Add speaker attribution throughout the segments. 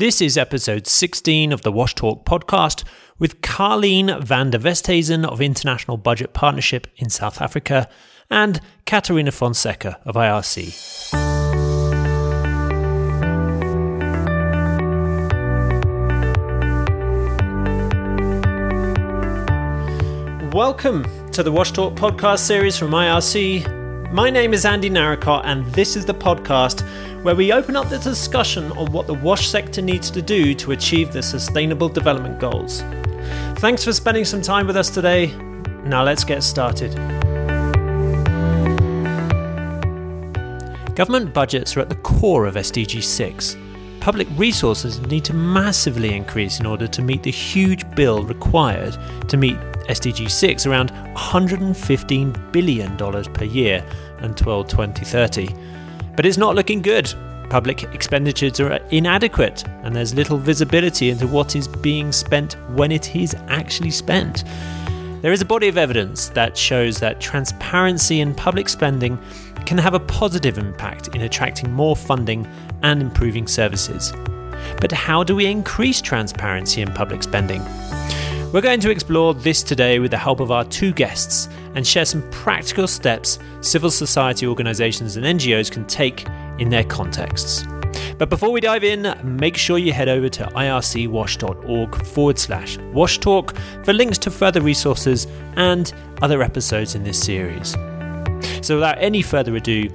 Speaker 1: This is episode 16 of the Wash Talk podcast with Carlene van der Westhuizen of International Budget Partnership in South Africa and Catarina Fonseca of IRC. Welcome to the Wash Talk podcast series from IRC. My name is Andy Narracott, and this is the podcast where we open up the discussion on what the wash sector needs to do to achieve the Sustainable Development Goals. Thanks for spending some time with us today. Now let's get started. Government budgets are at the core of SDG 6. Public resources need to massively increase in order to meet the huge bill required to meet SDG 6 around $115 billion per year until 2030. But it's not looking good. Public expenditures are inadequate, and there's little visibility into what is being spent when it is actually spent. There is a body of evidence that shows that transparency in public spending can have a positive impact in attracting more funding and improving services. But how do we increase transparency in public spending? We're going to explore this today with the help of our two guests and share some practical steps civil society organisations and NGOs can take in their contexts. But before we dive in, make sure you head over to ircwash.org forward slash wash talk for links to further resources and other episodes in this series. So without any further ado,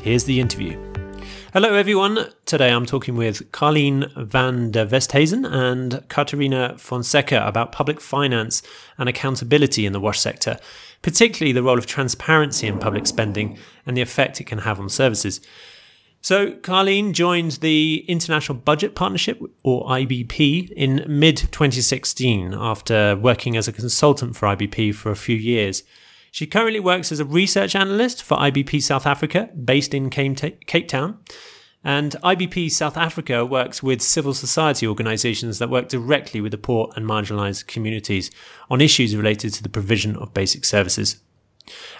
Speaker 1: here's the interview. Hello, everyone. Today I'm talking with Carlene van der Westhuizen and Catarina Fonseca about public finance and accountability in the wash sector, particularly the role of transparency in public spending and the effect it can have on services. So, Carlene joined the International Budget Partnership, or IBP, in mid 2016 after working as a consultant for IBP for a few years. She currently works as a research analyst for IBP South Africa, based in Cape Town. And IBP South Africa works with civil society organisations that work directly with the poor and marginalised communities on issues related to the provision of basic services.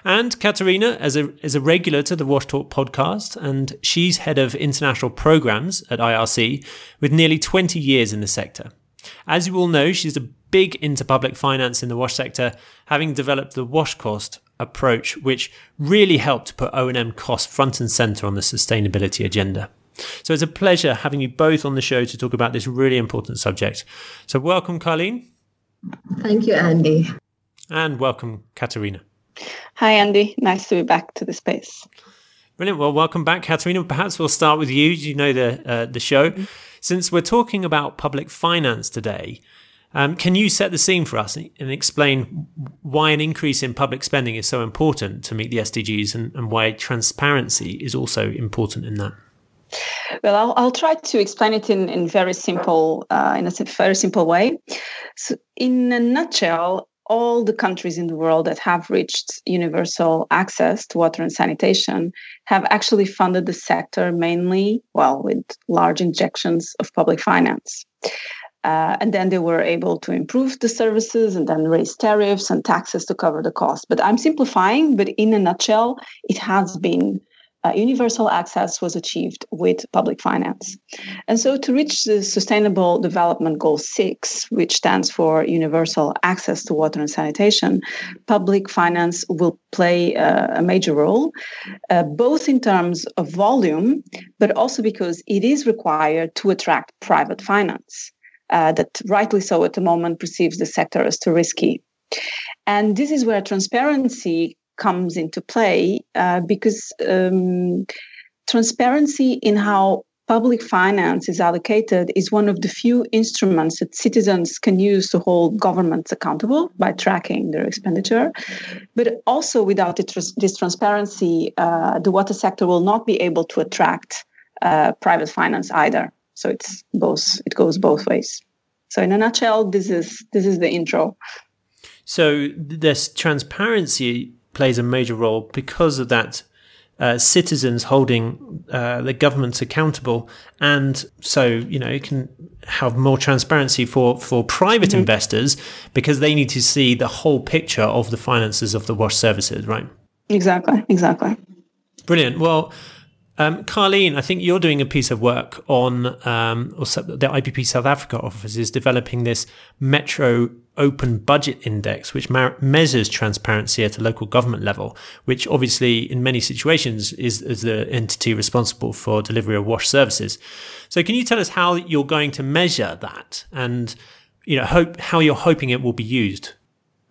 Speaker 1: And Catarina is a, is a regular to the Wash Talk podcast, and she's head of international programs at IRC with nearly 20 years in the sector. As you all know, she's a big into public finance in the wash sector, having developed the WASHCost approach, which really helped to put O&M costs front and center on the sustainability agenda. So it's a pleasure having you both on the show to talk about this really important subject. So welcome, Carlene.
Speaker 2: Thank you, Andy.
Speaker 1: And welcome, Catarina.
Speaker 3: Hi, Andy. Nice to be back to the space.
Speaker 1: Brilliant. Well, welcome back, Catarina. Perhaps we'll start with you. You know the uh, the show. Mm-hmm. Since we're talking about public finance today, um, can you set the scene for us and explain why an increase in public spending is so important to meet the SDGs and, and why transparency is also important in that?
Speaker 3: Well, I'll, I'll try to explain it in, in very simple, uh, in a very simple way. So, in a nutshell, all the countries in the world that have reached universal access to water and sanitation have actually funded the sector mainly, well, with large injections of public finance. Uh, and then they were able to improve the services and then raise tariffs and taxes to cover the cost. But I'm simplifying, but in a nutshell, it has been uh, universal access was achieved with public finance. And so, to reach the Sustainable Development Goal 6, which stands for universal access to water and sanitation, public finance will play uh, a major role, uh, both in terms of volume, but also because it is required to attract private finance. Uh, that rightly so at the moment perceives the sector as too risky. And this is where transparency comes into play uh, because um, transparency in how public finance is allocated is one of the few instruments that citizens can use to hold governments accountable by tracking their expenditure. But also, without this transparency, uh, the water sector will not be able to attract uh, private finance either. So it's both; it goes both ways. So, in a nutshell, this is this is the intro.
Speaker 1: So, this transparency plays a major role because of that uh, citizens holding uh, the government accountable, and so you know it can have more transparency for for private mm-hmm. investors because they need to see the whole picture of the finances of the wash services, right?
Speaker 3: Exactly, exactly.
Speaker 1: Brilliant. Well, Um, Carlene, I think you're doing a piece of work on, um, or the IBP South Africa office is developing this Metro Open Budget Index, which measures transparency at a local government level, which obviously in many situations is, is the entity responsible for delivery of WASH services. So can you tell us how you're going to measure that and, you know, hope, how you're hoping it will be used?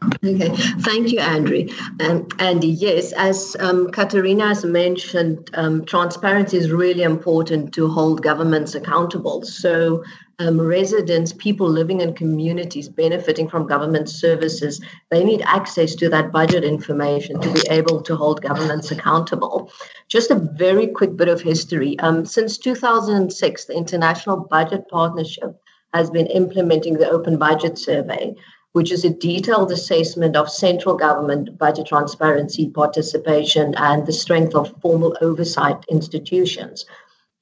Speaker 2: Okay, thank you, Andrew. Um, Andy, yes, as um, Catarina has mentioned, um, transparency is really important to hold governments accountable. So, um, residents, people living in communities benefiting from government services, they need access to that budget information to be able to hold governments accountable. Just a very quick bit of history. Um, since 2006, the International Budget Partnership has been implementing the Open Budget Survey which is a detailed assessment of central government budget transparency, participation, and the strength of formal oversight institutions.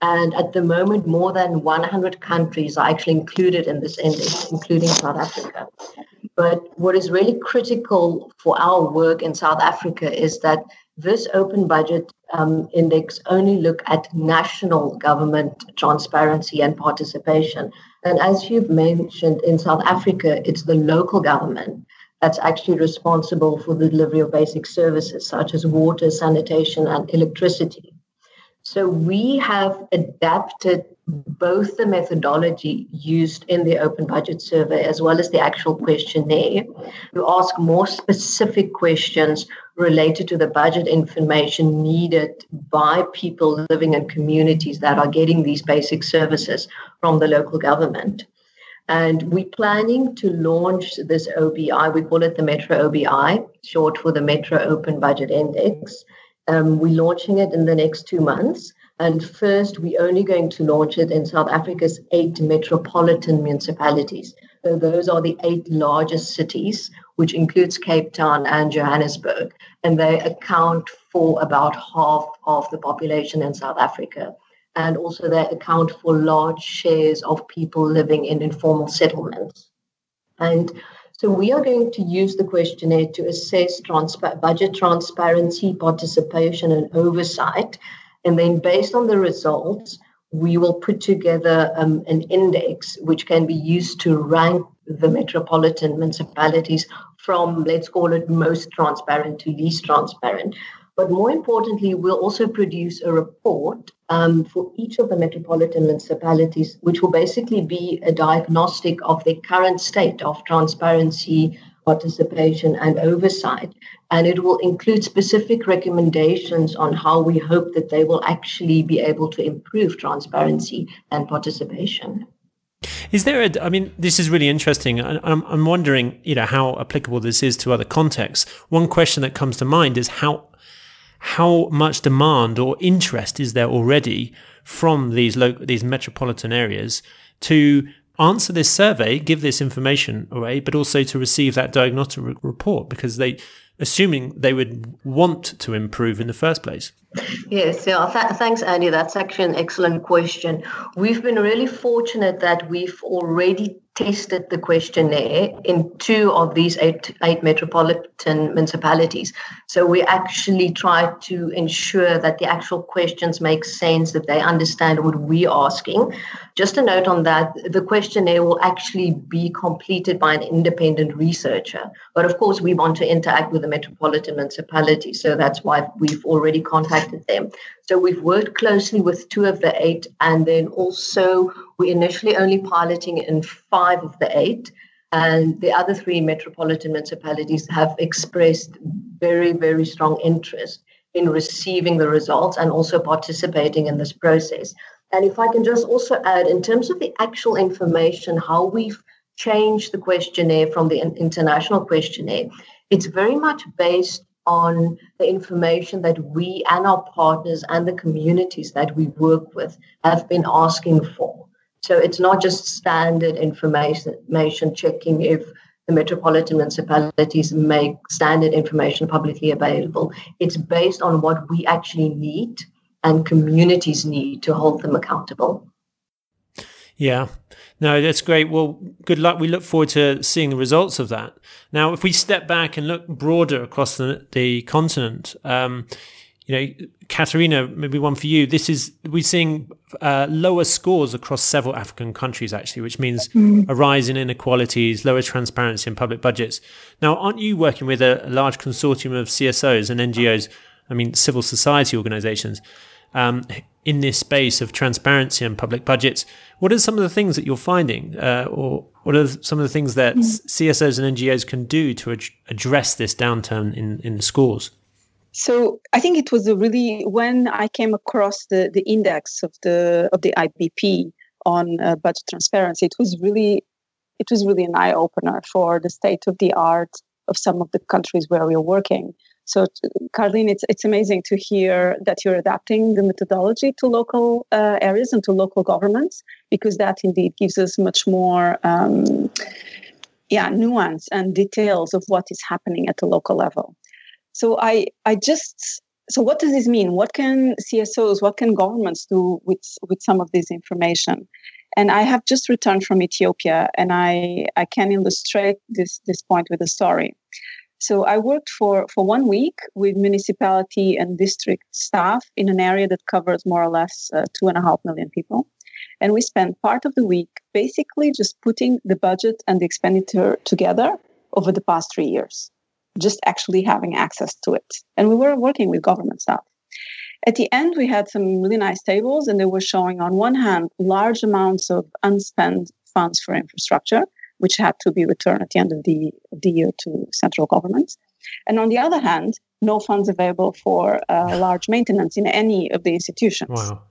Speaker 2: And at the moment, more than 100 countries are actually included in this index, including South Africa. But what is really critical for our work in South Africa is that this open budget um, index only look at national government transparency and participation. And as you've mentioned, in South Africa, it's the local government that's actually responsible for the delivery of basic services such as water, sanitation, and electricity. So we have adapted both the methodology used in the open budget survey as well as the actual questionnaire to ask more specific questions related to the budget information needed by people living in communities that are getting these basic services from the local government. And we're planning to launch this OBI. We call it the Metro OBI, short for the Metro Open Budget Index. Um, we're launching it in the next two months. And first, we're only going to launch it in South Africa's eight metropolitan municipalities. So those are the eight largest cities, which includes Cape Town and Johannesburg. And they account for about half of the population in South Africa. And also, they account for large shares of people living in informal settlements. And so, we are going to use the questionnaire to assess transpa- budget transparency, participation, and oversight and then based on the results, we will put together um, an index which can be used to rank the metropolitan municipalities from, let's call it, most transparent to least transparent. But more importantly, we'll also produce a report um, for each of the metropolitan municipalities, which will basically be a diagnostic of their current state of transparency, participation, and oversight and it will include specific recommendations on how we hope that they will actually be able to improve transparency and participation.
Speaker 1: Is there a? I mean, this is really interesting. I'm, I'm wondering, you know, how applicable this is to other contexts. One question that comes to mind is how how much demand or interest is there already from these local, these metropolitan areas to answer this survey, give this information away, but also to receive that diagnostic report because they assuming they would want to improve in the first place?
Speaker 2: Yes, yeah, th- thanks, Andy. That's actually an excellent question. We've been really fortunate that we've already tested the questionnaire in two of these eight, eight metropolitan municipalities. So we actually try to ensure that the actual questions make sense, that they understand what we're asking. Just a note on that the questionnaire will actually be completed by an independent researcher. But of course, we want to interact with the metropolitan municipalities. So that's why we've already contacted them. So we've worked closely with two of the eight, and then also we're initially only piloting in five of the eight. And the other three metropolitan municipalities have expressed very, very strong interest in receiving the results and also participating in this process. And if I can just also add, in terms of the actual information, how we've changed the questionnaire from the international questionnaire, it's very much based on the information that we and our partners and the communities that we work with have been asking for. So it's not just standard information checking if the metropolitan municipalities make standard information publicly available. It's based on what we actually need and communities need to hold them accountable.
Speaker 1: Yeah. No, that's great. Well, good luck. We look forward to seeing the results of that. Now, if we step back and look broader across the, the continent, um, you know, Catarina, maybe one for you. This is we're seeing uh, lower scores across several African countries, actually, which means mm. a rise in inequalities, lower transparency in public budgets. Now, aren't you working with a, a large consortium of CSOs and NGOs? I mean, civil society organisations um, in this space of transparency and public budgets. What are some of the things that you're finding, uh, or what are some of the things that mm. CSOs and NGOs can do to ad- address this downturn in in the scores?
Speaker 3: So I think it was a really when I came across the the index of the of the IBP on uh, budget transparency, it was really it was really an eye opener for the state of the art of some of the countries where we are working. So, Carlene, it's it's amazing to hear that you're adapting the methodology to local uh, areas and to local governments because that indeed gives us much more. Um, yeah, nuance and details of what is happening at the local level. So I I just so what does this mean? What can CSOs, what can governments do with with some of this information? And I have just returned from Ethiopia, and I I can illustrate this this point with a story. So I worked for for one week with municipality and district staff in an area that covers more or less uh, two and a half million people. And we spent part of the week basically just putting the budget and the expenditure together over the past three years just actually having access to it. And we were working with government staff. At the end, we had some really nice tables, and they were showing, on one hand, large amounts of unspent funds for infrastructure, which had to be returned at the end of the, of the year to central governments. And on the other hand, no funds available for uh, large maintenance in any of the institutions. Wow.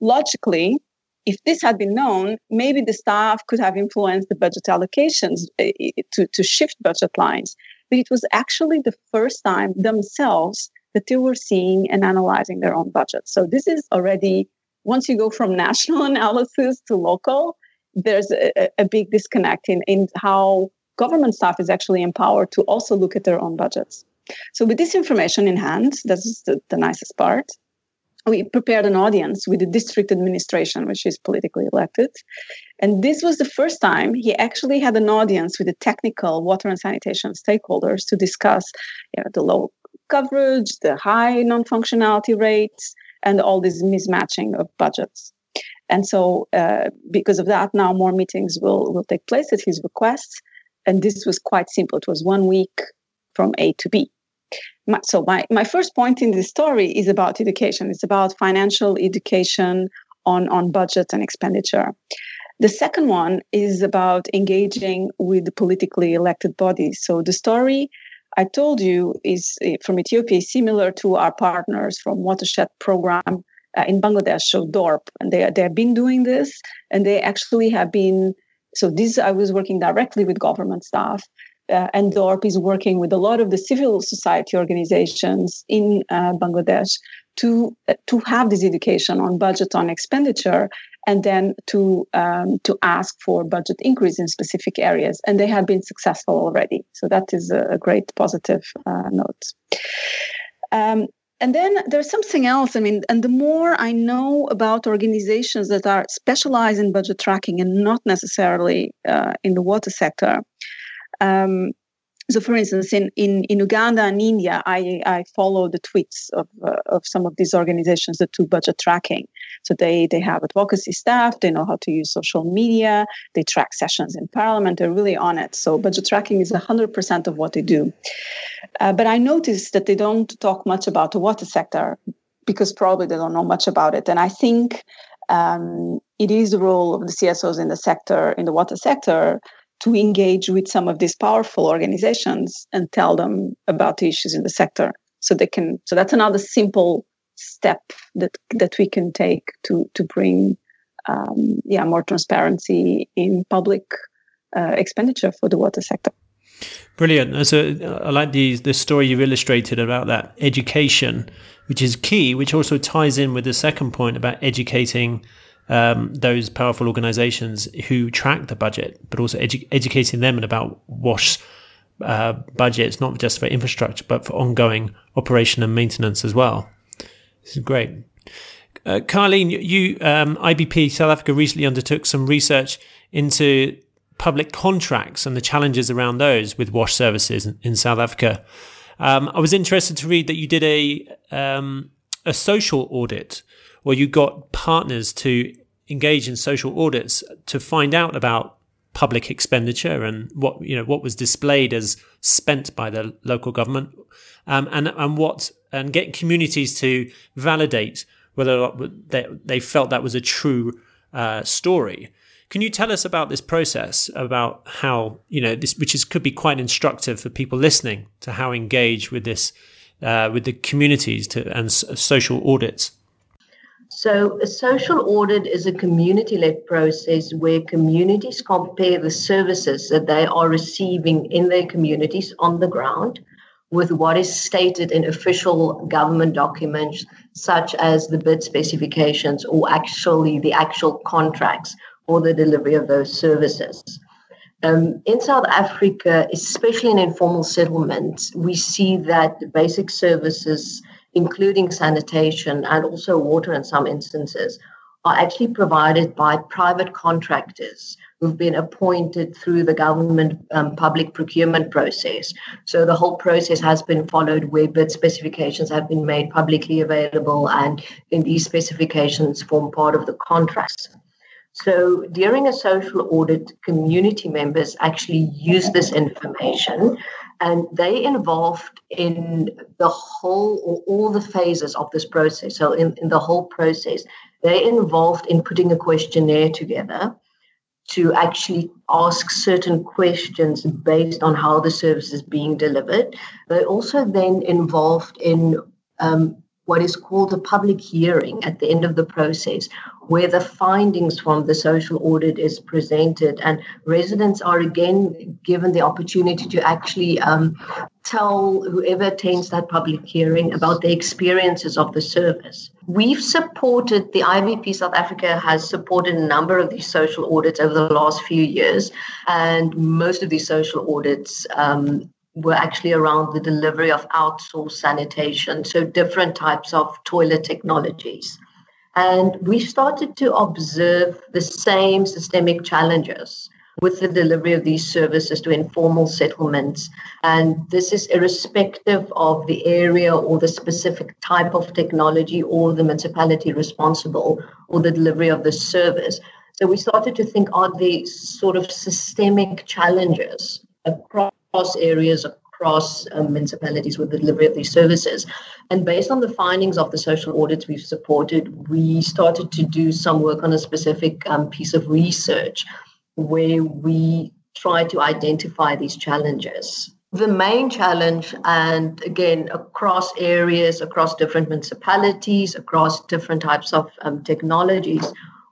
Speaker 3: Logically, if this had been known, maybe the staff could have influenced the budget allocations uh, to, to shift budget lines but it was actually the first time themselves that they were seeing and analyzing their own budget. So this is already, once you go from national analysis to local, there's a, a big disconnect in, in how government staff is actually empowered to also look at their own budgets. So with this information in hand, this is the, the nicest part, we prepared an audience with the district administration, which is politically elected. And this was the first time he actually had an audience with the technical water and sanitation stakeholders to discuss you know, the low coverage, the high non functionality rates, and all this mismatching of budgets. And so, uh, because of that, now more meetings will, will take place at his request. And this was quite simple. It was one week from A to B my, so my, my first point in this story is about education. It's about financial education on, on budget and expenditure. The second one is about engaging with the politically elected bodies. So the story I told you is eh, from Ethiopia similar to our partners from Watershed Program uh, in Bangladesh, so DORP, and they they have been doing this, and they actually have been. So this I was working directly with government staff, uh, and DORP is working with a lot of the civil society organizations in uh, Bangladesh to uh, to have this education on budget on expenditure and then to um, to ask for budget increase in specific areas and they have been successful already so that is a, great positive uh, note um, and then there's something else. I mean and the more i know about organizations that are specialized in budget tracking and not necessarily uh, in the water sector um, so, for instance, in, in, in Uganda and India, I, I follow the tweets of, uh, of some of these organizations that do budget tracking. So they, they have advocacy staff, they know how to use social media, they track sessions in parliament, they're really on it. So budget tracking is 100% of what they do. Uh, but I noticed that they don't talk much about the water sector because probably they don't know much about it. And I think um, it is the role of the CSOs in the sector, in the water sector, to engage with some of these powerful organizations and tell them about the issues in the sector so they can so that's another simple step that that we can take to to bring um, yeah more transparency in public uh, expenditure for the water sector
Speaker 1: Brilliant. So I like the the story you've illustrated about that education, which is key, which also ties in with the second point about educating um, those powerful organizations who track the budget, but also edu- educating them about WASH uh, budgets, not just for infrastructure, but for ongoing operation and maintenance as well. This is great. Uh, Carlene, you, um, IBP South Africa recently undertook some research into public contracts and the challenges around those with WASH services in, in South Africa. Um, I was interested to read that you did a um, a social audit, where you got partners to engage in social audits to find out about public expenditure and what you know what was displayed as spent by the local government, um, and and what and get communities to validate whether they they felt that was a true uh, story. Can you tell us about this process, about how you know this, which is could be quite instructive for people listening to how engage with this, uh, with the communities to and social audits?
Speaker 2: So, a social audit is a community led process where communities compare the services that they are receiving in their communities on the ground with what is stated in official government documents, such as the bid specifications or actually the actual contracts for the delivery of those services. Um, in South Africa, especially in informal settlements, we see that basic services including sanitation and also water in some instances, are actually provided by private contractors who've been appointed through the government um, public procurement process. So the whole process has been followed where bid specifications have been made publicly available and in these specifications form part of the contracts. So during a social audit, community members actually use this information and they involved in the whole or all the phases of this process. So in, in the whole process, they involved in putting a questionnaire together to actually ask certain questions based on how the service is being delivered. They also then involved in um, what is called a public hearing at the end of the process, where the findings from the social audit is presented, and residents are again given the opportunity to actually um, tell whoever attends that public hearing about the experiences of the service. We've supported the IBP South Africa has supported a number of these social audits over the last few years, and most of these social audits um, were actually around the delivery of outsourced sanitation, so different types of toilet technologies. And we started to observe the same systemic challenges with the delivery of these services to informal settlements. And this is irrespective of the area or the specific type of technology or the municipality responsible or the delivery of the service. So we started to think are these sort of systemic challenges across across areas, across um, municipalities with the delivery of these services. And based on the findings of the social audits we've supported, we started to do some work on a specific um, piece of research where we try to identify these challenges. The main challenge, and again, across areas, across different municipalities, across different types of um, technologies,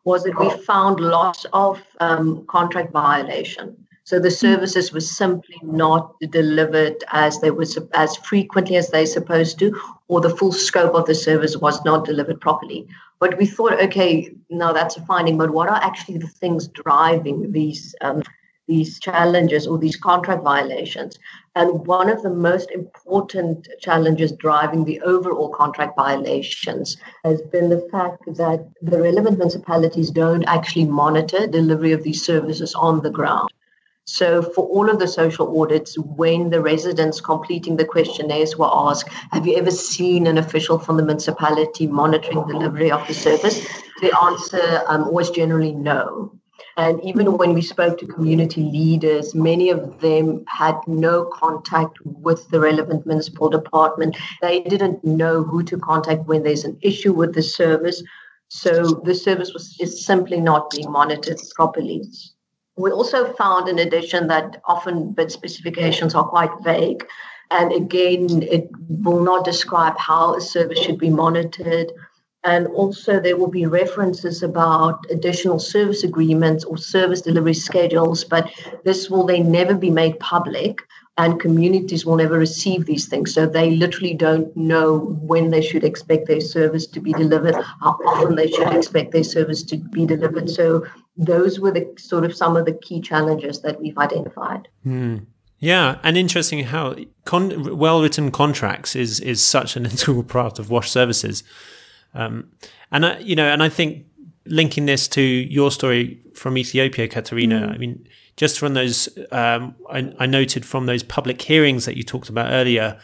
Speaker 2: was that we found lots of um, contract violation. So the services were simply not delivered as they were as frequently as they supposed to, or the full scope of the service was not delivered properly. But we thought, okay, now that's a finding. But what are actually the things driving these um, these challenges or these contract violations? And one of the most important challenges driving the overall contract violations has been the fact that the relevant municipalities don't actually monitor delivery of these services on the ground. So, for all of the social audits, when the residents completing the questionnaires were asked, Have you ever seen an official from the municipality monitoring delivery of the service? The answer um, was generally no. And even when we spoke to community leaders, many of them had no contact with the relevant municipal department. They didn't know who to contact when there's an issue with the service. So the service was simply not being monitored properly. We also found, in addition, that often bid specifications are quite vague. And again, it will not describe how a service should be monitored. And also, there will be references about additional service agreements or service delivery schedules, but this will then never be made public and communities will never receive these things. So they literally don't know when they should expect their service to be delivered, how often they should expect their service to be delivered. So those were the sort of some of the key challenges that we've identified.
Speaker 1: Mm. Yeah, and interesting how con- well-written contracts is is such an integral part of WASH services, um, and I, you know, and I think linking this to your story from Ethiopia, Catarina. Mm. I mean, just from those, um, I, I, noted from those public hearings that you talked about earlier,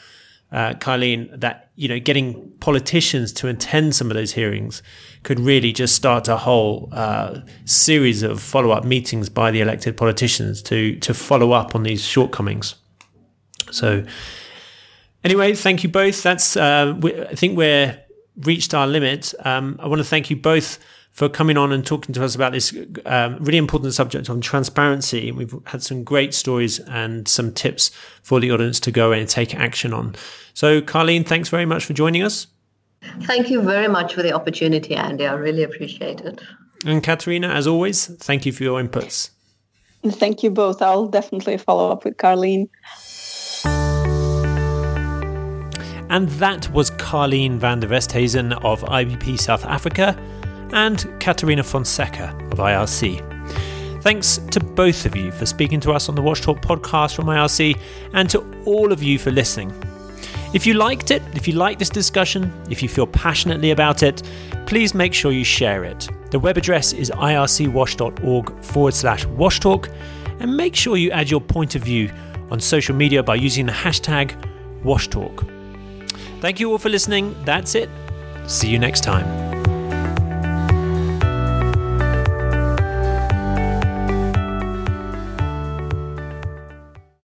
Speaker 1: uh, Carlene, that you know getting politicians to attend some of those hearings could really just start a whole uh, series of follow-up meetings by the elected politicians to to follow up on these shortcomings. So, anyway, thank you both. That's uh, we, I think we're reached our limit. Um, I want to thank you both for coming on and talking to us about this um, really important subject on transparency. We've had some great stories and some tips for the audience to go and take action on. So, Carlene, thanks very much for joining us.
Speaker 2: Thank you very much for the opportunity, Andy. I really appreciate it.
Speaker 1: And Catarina, as always, thank you for your inputs.
Speaker 3: Thank you both. I'll definitely follow up with Carlene.
Speaker 1: And that was Carlene van der Westhuizen of IBP South Africa and Catarina Fonseca of IRC. Thanks to both of you for speaking to us on the Wash Talk podcast from IRC and to all of you for listening. If you liked it, if you like this discussion, if you feel passionately about it, please make sure you share it. The web address is ircwash.org forward slash washtalk, and make sure you add your point of view on social media by using the hashtag washtalk. Thank you all for listening. That's it. See you next time.